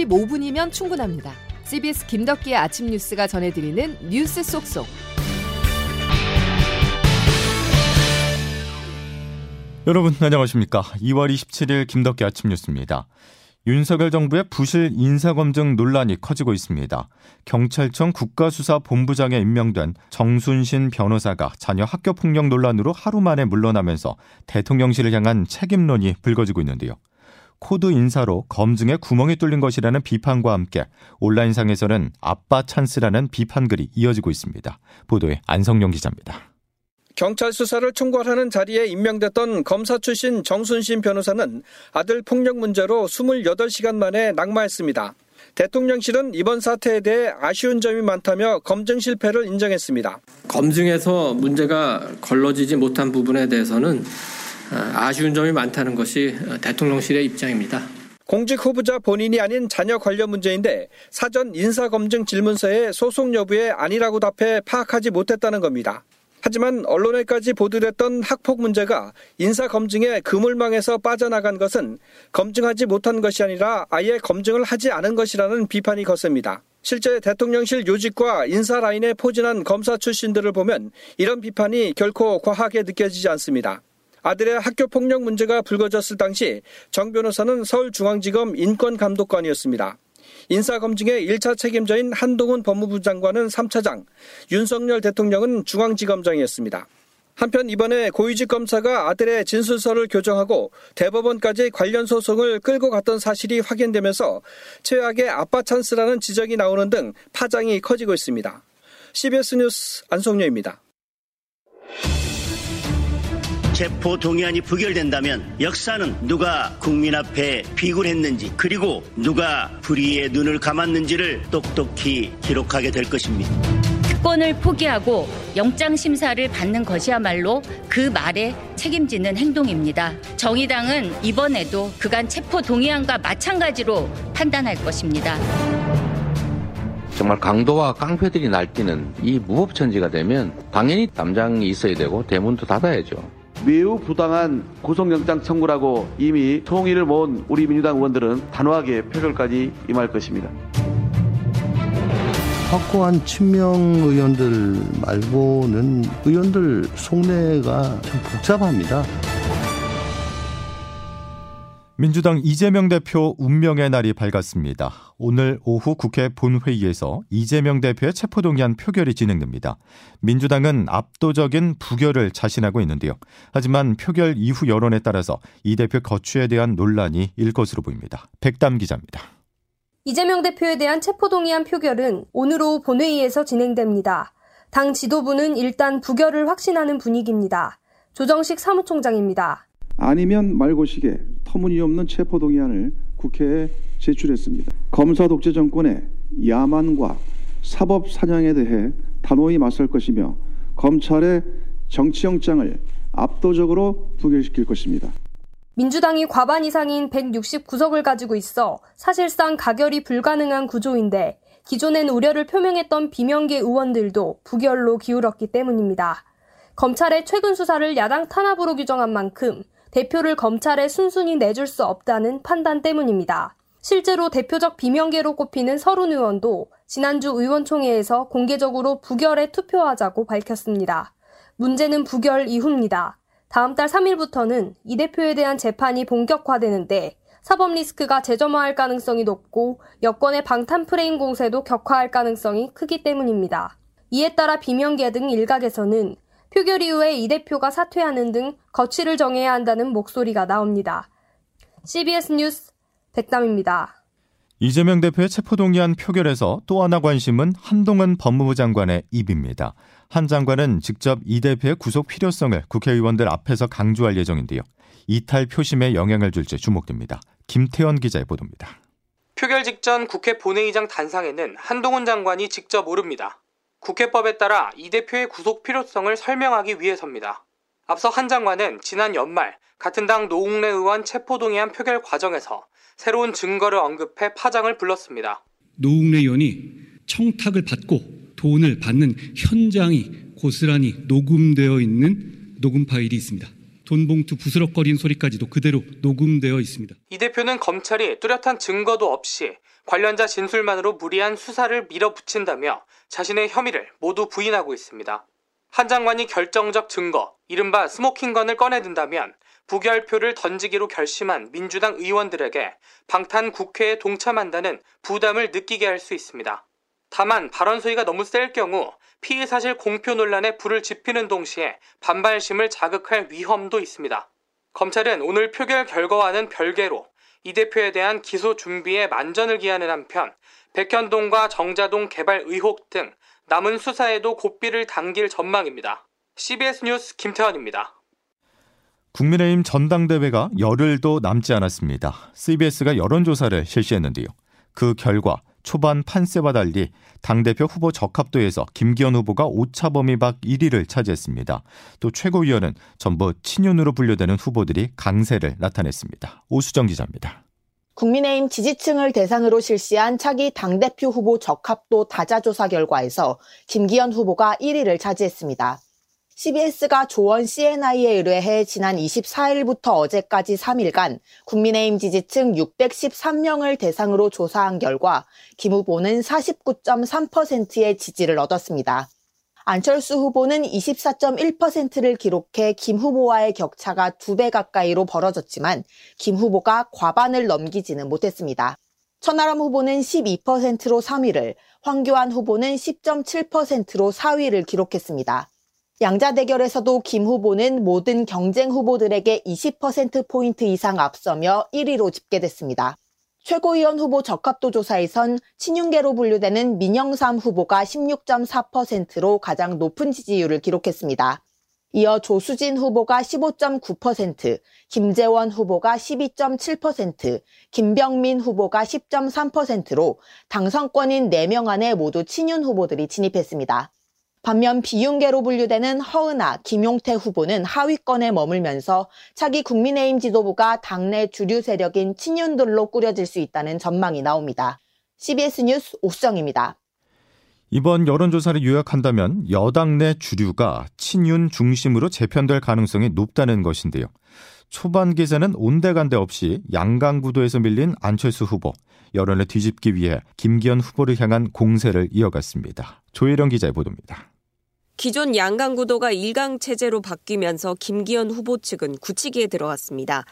15분이면 충분합니다. CBS 김덕기의 아침 뉴스가 전해드리는 뉴스 속속. 여러분 안녕하십니까? 2월 27일 김덕기 아침 뉴스입니다. 윤석열 정부의 부실 인사검증 논란이 커지고 있습니다. 경찰청 국가수사본부장에 임명된 정순신 변호사가 자녀 학교폭력 논란으로 하루 만에 물러나면서 대통령실을 향한 책임론이 불거지고 있는데요. 코드 인사로 검증에 구멍이 뚫린 것이라는 비판과 함께 온라인상에서는 아빠 찬스라는 비판글이 이어지고 있습니다. 보도에 안성용 기자입니다. 경찰 수사를 총괄하는 자리에 임명됐던 검사 출신 정순신 변호사는 아들 폭력 문제로 28시간 만에 낙마했습니다. 대통령실은 이번 사태에 대해 아쉬운 점이 많다며 검증 실패를 인정했습니다. 검증에서 문제가 걸러지지 못한 부분에 대해서는 아쉬운 점이 많다는 것이 대통령실의 입장입니다. 공직 후보자 본인이 아닌 자녀 관련 문제인데 사전 인사검증 질문서에 소속 여부에 아니라고 답해 파악하지 못했다는 겁니다. 하지만 언론에까지 보도됐던 학폭 문제가 인사검증의 그물망에서 빠져나간 것은 검증하지 못한 것이 아니라 아예 검증을 하지 않은 것이라는 비판이 거셉니다. 실제 대통령실 요직과 인사 라인에 포진한 검사 출신들을 보면 이런 비판이 결코 과하게 느껴지지 않습니다. 아들의 학교 폭력 문제가 불거졌을 당시 정 변호사는 서울중앙지검 인권감독관이었습니다. 인사검증의 1차 책임자인 한동훈 법무부 장관은 3차장, 윤석열 대통령은 중앙지검장이었습니다. 한편 이번에 고위직 검사가 아들의 진술서를 교정하고 대법원까지 관련 소송을 끌고 갔던 사실이 확인되면서 최악의 아빠 찬스라는 지적이 나오는 등 파장이 커지고 있습니다. CBS 뉴스 안성료입니다. 체포 동의안이 부결된다면 역사는 누가 국민 앞에 비굴했는지 그리고 누가 불의의 눈을 감았는지를 똑똑히 기록하게 될 것입니다. 특권을 포기하고 영장 심사를 받는 것이야말로 그 말에 책임지는 행동입니다. 정의당은 이번에도 그간 체포 동의안과 마찬가지로 판단할 것입니다. 정말 강도와 깡패들이 날뛰는 이 무법천지가 되면 당연히 담장이 있어야 되고 대문도 닫아야죠. 매우 부당한 구속영장 청구라고 이미 통의를 모은 우리 민주당 의원들은 단호하게 표결까지 임할 것입니다. 확고한 친명 의원들 말고는 의원들 속내가 참 복잡합니다. 민주당 이재명 대표 운명의 날이 밝았습니다. 오늘 오후 국회 본회의에서 이재명 대표의 체포동의안 표결이 진행됩니다. 민주당은 압도적인 부결을 자신하고 있는데요. 하지만 표결 이후 여론에 따라서 이 대표 거취에 대한 논란이 일 것으로 보입니다. 백담 기자입니다. 이재명 대표에 대한 체포동의안 표결은 오늘 오후 본회의에서 진행됩니다. 당 지도부는 일단 부결을 확신하는 분위기입니다. 조정식 사무총장입니다. 아니면 말고식에 터무니없는 체포동의안을 국회에 제출했습니다. 검사 독재 정권의 야만과 사법 사냥에 대해 단호히 맞설 것이며 검찰의 정치영장을 압도적으로 부결시킬 것입니다. 민주당이 과반 이상인 169석을 가지고 있어 사실상 가결이 불가능한 구조인데 기존엔 우려를 표명했던 비명계 의원들도 부결로 기울었기 때문입니다. 검찰의 최근 수사를 야당 탄압으로 규정한 만큼 대표를 검찰에 순순히 내줄 수 없다는 판단 때문입니다. 실제로 대표적 비명계로 꼽히는 서른 의원도 지난주 의원총회에서 공개적으로 부결에 투표하자고 밝혔습니다. 문제는 부결 이후입니다. 다음 달 3일부터는 이 대표에 대한 재판이 본격화되는데 사법 리스크가 재점화할 가능성이 높고 여권의 방탄 프레임 공세도 격화할 가능성이 크기 때문입니다. 이에 따라 비명계 등 일각에서는 표결 이후에 이 대표가 사퇴하는 등 거취를 정해야 한다는 목소리가 나옵니다. CBS 뉴스 백담입니다. 이재명 대표의 체포동의안 표결에서 또 하나 관심은 한동훈 법무부 장관의 입입니다. 한 장관은 직접 이 대표의 구속 필요성을 국회의원들 앞에서 강조할 예정인데요. 이탈 표심에 영향을 줄지 주목됩니다. 김태현 기자의 보도입니다. 표결 직전 국회 본회의장 단상에는 한동훈 장관이 직접 오릅니다. 국회법에 따라 이 대표의 구속 필요성을 설명하기 위해서입니다. 앞서 한 장관은 지난 연말 같은 당 노웅래 의원 체포동의안 표결 과정에서 새로운 증거를 언급해 파장을 불렀습니다. 노웅래 의원이 청탁을 받고 돈을 받는 현장이 고스란히 녹음되어 있는 녹음 파일이 있습니다. 돈 봉투 부스럭거린 소리까지도 그대로 녹음되어 있습니다. 이 대표는 검찰이 뚜렷한 증거도 없이 관련자 진술만으로 무리한 수사를 밀어붙인다며 자신의 혐의를 모두 부인하고 있습니다. 한 장관이 결정적 증거, 이른바 스모킹건을 꺼내든다면 부결표를 던지기로 결심한 민주당 의원들에게 방탄 국회에 동참한다는 부담을 느끼게 할 수 있습니다. 다만 발언 소리가 너무 셀 경우 피의 사실 공표 논란에 불을 지피는 동시에 반발심을 자극할 위험도 있습니다. 검찰은 오늘 표결 결과와는 별개로 이 대표에 대한 기소 준비에 만전을 기하는 한편 백현동과 정자동 개발 의혹 등 남은 수사에도 고삐를 당길 전망입니다. CBS 뉴스 김태환입니다. 국민의힘 전당대회가 열흘도 남지 않았습니다. CBS가 여론조사를 실시했는데요. 그 결과 초반 판세와 달리 당대표 후보 적합도에서 김기현 후보가 오차 범위 밖 1위를 차지했습니다. 또 최고위원은 전부 친윤으로 분류되는 후보들이 강세를 나타냈습니다. 오수정 기자입니다. 국민의힘 지지층을 대상으로 실시한 차기 당대표 후보 적합도 다자조사 결과에서 김기현 후보가 1위를 차지했습니다. CBS가 조원 CNI에 의뢰해 지난 24일부터 어제까지 3일간 국민의힘 지지층 613명을 대상으로 조사한 결과 김 후보는 49.3%의 지지를 얻었습니다. 안철수 후보는 24.1%를 기록해 김 후보와의 격차가 2배 가까이로 벌어졌지만 김 후보가 과반을 넘기지는 못했습니다. 천하람 후보는 12%로 3위를, 황교안 후보는 10.7%로 4위를 기록했습니다. 양자 대결에서도 김 후보는 모든 경쟁 후보들에게 20%포인트 이상 앞서며 1위로 집계됐습니다. 최고위원 후보 적합도 조사에선 친윤계로 분류되는 민영삼 후보가 16.4%로 가장 높은 지지율을 기록했습니다. 이어 조수진 후보가 15.9%, 김재원 후보가 12.7%, 김병민 후보가 10.3%로 당선권인 4명 안에 모두 친윤 후보들이 진입했습니다. 반면 비윤계로 분류되는 허은아, 김용태 후보는 하위권에 머물면서 차기 국민의힘 지도부가 당내 주류 세력인 친윤들로 꾸려질 수 있다는 전망이 나옵니다. CBS 뉴스 옥성입니다. 이번 여론조사를 요약한다면 여당 내 주류가 친윤 중심으로 재편될 가능성이 높다는 것인데요. 초반 기세는 온데간데 없이 양강 구도에서 밀린 안철수 후보, 여론을 뒤집기 위해 김기현 후보를 향한 공세를 이어갔습니다. 조혜령 기자의 보도입니다. 기존 양강 구도가 일강 체제로 바뀌면서 김기현 후보 측은 굳히기에 들어갔습니다.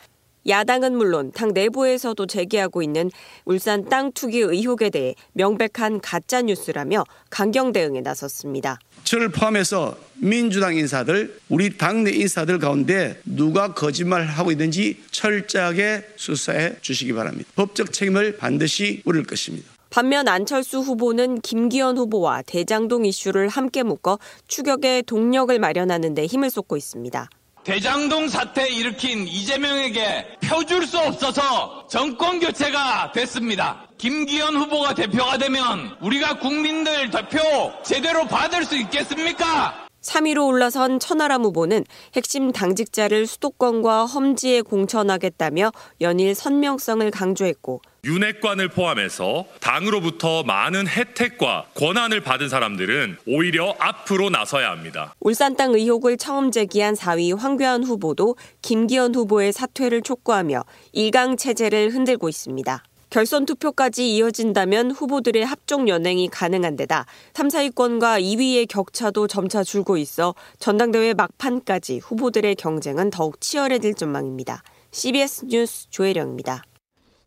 야당은 물론 당 내부에서도 제기하고 있는 울산 땅 투기 의혹에 대해 명백한 가짜 뉴스라며 강경 대응에 나섰습니다. 저를 포함해서 민주당 인사들, 우리 당내 인사들 가운데 누가 거짓말하고 있는지 철저하게 수사해 주시기 바랍니다. 법적 책임을 반드시 물을 것입니다. 반면 안철수 후보는 김기현 후보와 대장동 이슈를 함께 묶어 추격의 동력을 마련하는 데 힘을 쏟고 있습니다. 대장동 사태 일으킨 이재명에게 펴줄 수 없어서 정권 교체가 됐습니다. 김기현 후보가 대표가 되면 우리가 국민들 대표 제대로 받을 수 있겠습니까? 3위로 올라선 천하람 후보는 핵심 당직자를 수도권과 험지에 공천하겠다며 연일 선명성을 강조했고 윤핵관을 포함해서 당으로부터 많은 혜택과 권한을 받은 사람들은 오히려 앞으로 나서야 합니다. 울산 땅 의혹을 처음 제기한 4위 황교안 후보도 김기현 후보의 사퇴를 촉구하며 일강 체제를 흔들고 있습니다. 결선 투표까지 이어진다면 후보들의 합종 연행이 가능한 데다 3, 4위권과 2위의 격차도 점차 줄고 있어 전당대회 막판까지 후보들의 경쟁은 더욱 치열해질 전망입니다. CBS 뉴스 조혜령입니다.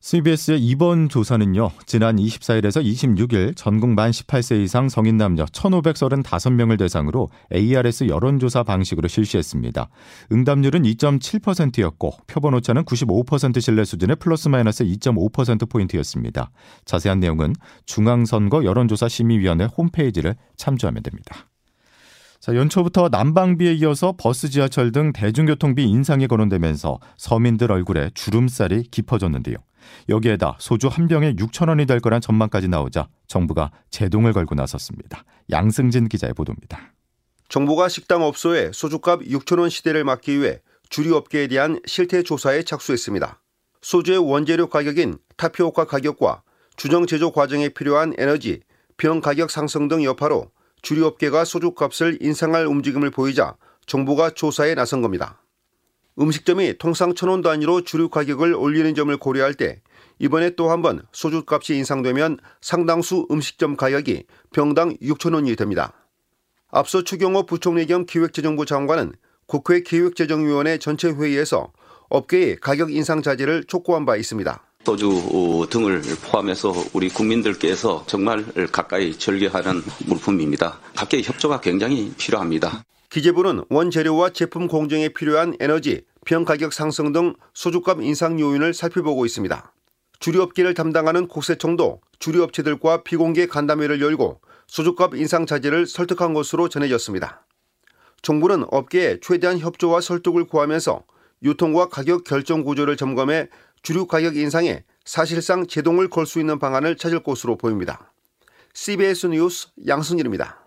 CBS의 이번 조사는요, 지난 24일에서 26일 전국 만 18세 이상 성인 남녀 1,535명을 대상으로 ARS 여론조사 방식으로 실시했습니다. 응답률은 2.7%였고, 표본 오차는 95% 신뢰 수준의 플러스 마이너스 2.5%포인트였습니다. 자세한 내용은 중앙선거 여론조사 심의위원회 홈페이지를 참조하면 됩니다. 자, 연초부터 난방비에 이어서 버스, 지하철 등 대중교통비 인상이 거론되면서 서민들 얼굴에 주름살이 깊어졌는데요. 여기에다 소주 한 병에 6천 원이 될 거란 전망까지 나오자 정부가 제동을 걸고 나섰습니다. 양승진 기자의 보도입니다. 정부가 식당 업소에 소주값 6천 원 시대를 막기 위해 주류 업계에 대한 실태 조사에 착수했습니다. 소주의 원재료 가격인 타피오카 가격과 주정 제조 과정에 필요한 에너지, 병 가격 상승 등 여파로 주류 업계가 소주값을 인상할 움직임을 보이자 정부가 조사에 나선 겁니다. 음식점이 통상 천 원 단위로 주류 가격을 올리는 점을 고려할 때 이번에 또 한 번 소주값이 인상되면 상당수 음식점 가격이 병당 6천 원이 됩니다. 앞서 추경호 부총리 겸 기획재정부 장관은 국회 기획재정위원회 전체 회의에서 업계의 가격 인상 자제를 촉구한 바 있습니다. 소주 등을 포함해서 우리 국민들께서 정말 가까이 즐겨하는 물품입니다. 각계의 협조가 굉장히 필요합니다. 기재부는 원재료와 제품 공정에 필요한 에너지, 병 가격 상승 등 소주값 인상 요인을 살펴보고 있습니다. 주류업계를 담당하는 국세청도 주류업체들과 비공개 간담회를 열고 소주값 인상 자제를 설득한 것으로 전해졌습니다. 정부는 업계에 최대한 협조와 설득을 구하면서 유통과 가격 결정 구조를 점검해 주류 가격 인상에 사실상 제동을 걸 수 있는 방안을 찾을 것으로 보입니다. CBS 뉴스 양승일입니다.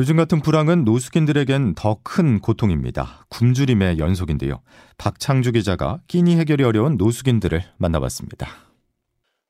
요즘 같은 불황은 노숙인들에겐 더 큰 고통입니다. 굶주림의 연속인데요. 박창주 기자가 끼니 해결이 어려운 노숙인들을 만나봤습니다.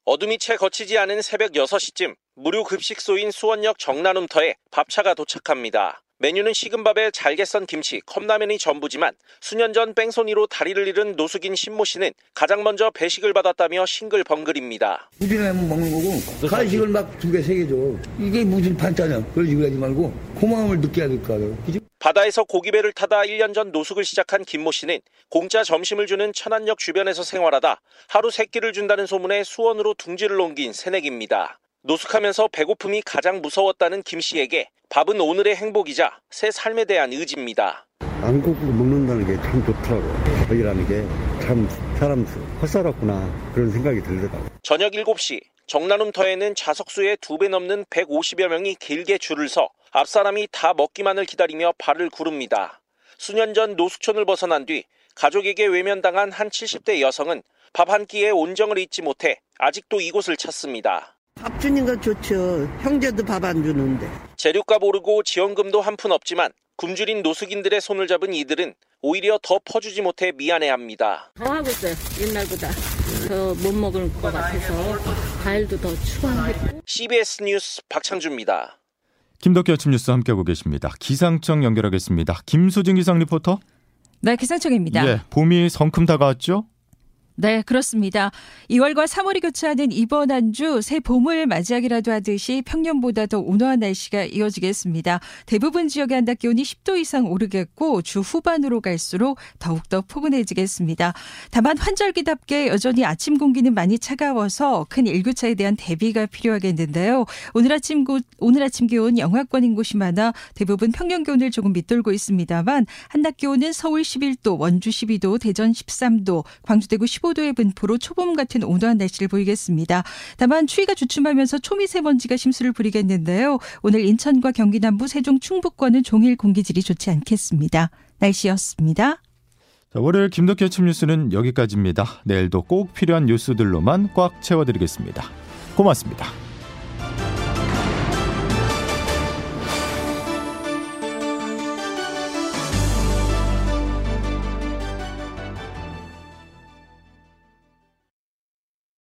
어둠이 채 거치지 않은 새벽 6시쯤 무료 급식소인 수원역 정란움터에 밥차가 도착합니다. 메뉴는 식은 밥에 잘게 썬 김치, 컵라면이 전부지만 수년 전 뺑소니로 다리를 잃은 노숙인 신모 씨는 가장 먼저 배식을 받았다며 싱글벙글입니다. 우리라면 먹는 거고 간식을 막 두 개, 세 개 줘. 이게 무슨 반찬이야. 그걸 이거 하지 말고 고마움을 느껴야 될까. 그지? 바다에서 고기배를 타다 1년 전 노숙을 시작한 김모 씨는 공짜 점심을 주는 천안역 주변에서 생활하다 하루 세 끼를 준다는 소문에 수원으로 둥지를 옮긴 새내기입니다. 노숙하면서 배고픔이 가장 무서웠다는 김 씨에게 밥은 오늘의 행복이자 새 삶에 대한 의지입니다. 안 거꾸로 먹는다는 게 참 좋더라고. 거기라는 게 참 사람 헛살았구나 그런 생각이 들더라고. 저녁 7시 정란움터에는 좌석수의 두 배 넘는 150여 명이 길게 줄을 서 앞사람이 다 먹기만을 기다리며 발을 구릅니다. 수년 전 노숙촌을 벗어난 뒤 가족에게 외면당한 한 70대 여성은 밥 한 끼에 온정을 잊지 못해 아직도 이곳을 찾습니다. 밥 주는 거 좋죠. 형제도 밥 안 주는데. 재료값 오르고 지원금도 한 푼 없지만 굶주린 노숙인들의 손을 잡은 이들은 오히려 더 퍼주지 못해 미안해합니다. 더 하고 있어요. 옛날보다 더 못 먹을 것 같아서 과일도 더 추가했고. CBS 뉴스 박창주입니다. 김덕기 아침 뉴스 함께하고 계십니다. 기상청 연결하겠습니다. 김수진 기상 리포터. 네, 기상청입니다. 예, 봄이 성큼 다가왔죠? 네, 그렇습니다. 2월과 3월이 교차하는 이번 한 주 새 봄을 맞이하기라도 하듯이 평년보다 더 온화한 날씨가 이어지겠습니다. 대부분 지역의 한낮 기온이 10도 이상 오르겠고 주 후반으로 갈수록 더욱더 포근해지겠습니다. 다만 환절기답게 여전히 아침 공기는 많이 차가워서 큰 일교차에 대한 대비가 필요하겠는데요. 오늘 아침 고, 오늘 아침 기온 영하권인 곳이 많아 대부분 평년 기온을 조금 밑돌고 있습니다만 한낮 기온은 서울 11도, 원주 12도, 대전 13도, 광주 대구 15도 의 분포로 초봄 같은 온화한 날씨를 보이겠습니다. 다만 추위가 주춤하면서 초미세먼지가 심수를 부리겠는데요. 오늘 인천과 경기 남부, 세종, 충북권은 종일 공기질이 좋지 않겠습니다. 날씨였습니다. 자, 월요일 김덕기 아침 뉴스는 여기까지입니다. 내일도 꼭 필요한 뉴스들로만 꽉 채워드리겠습니다. 고맙습니다.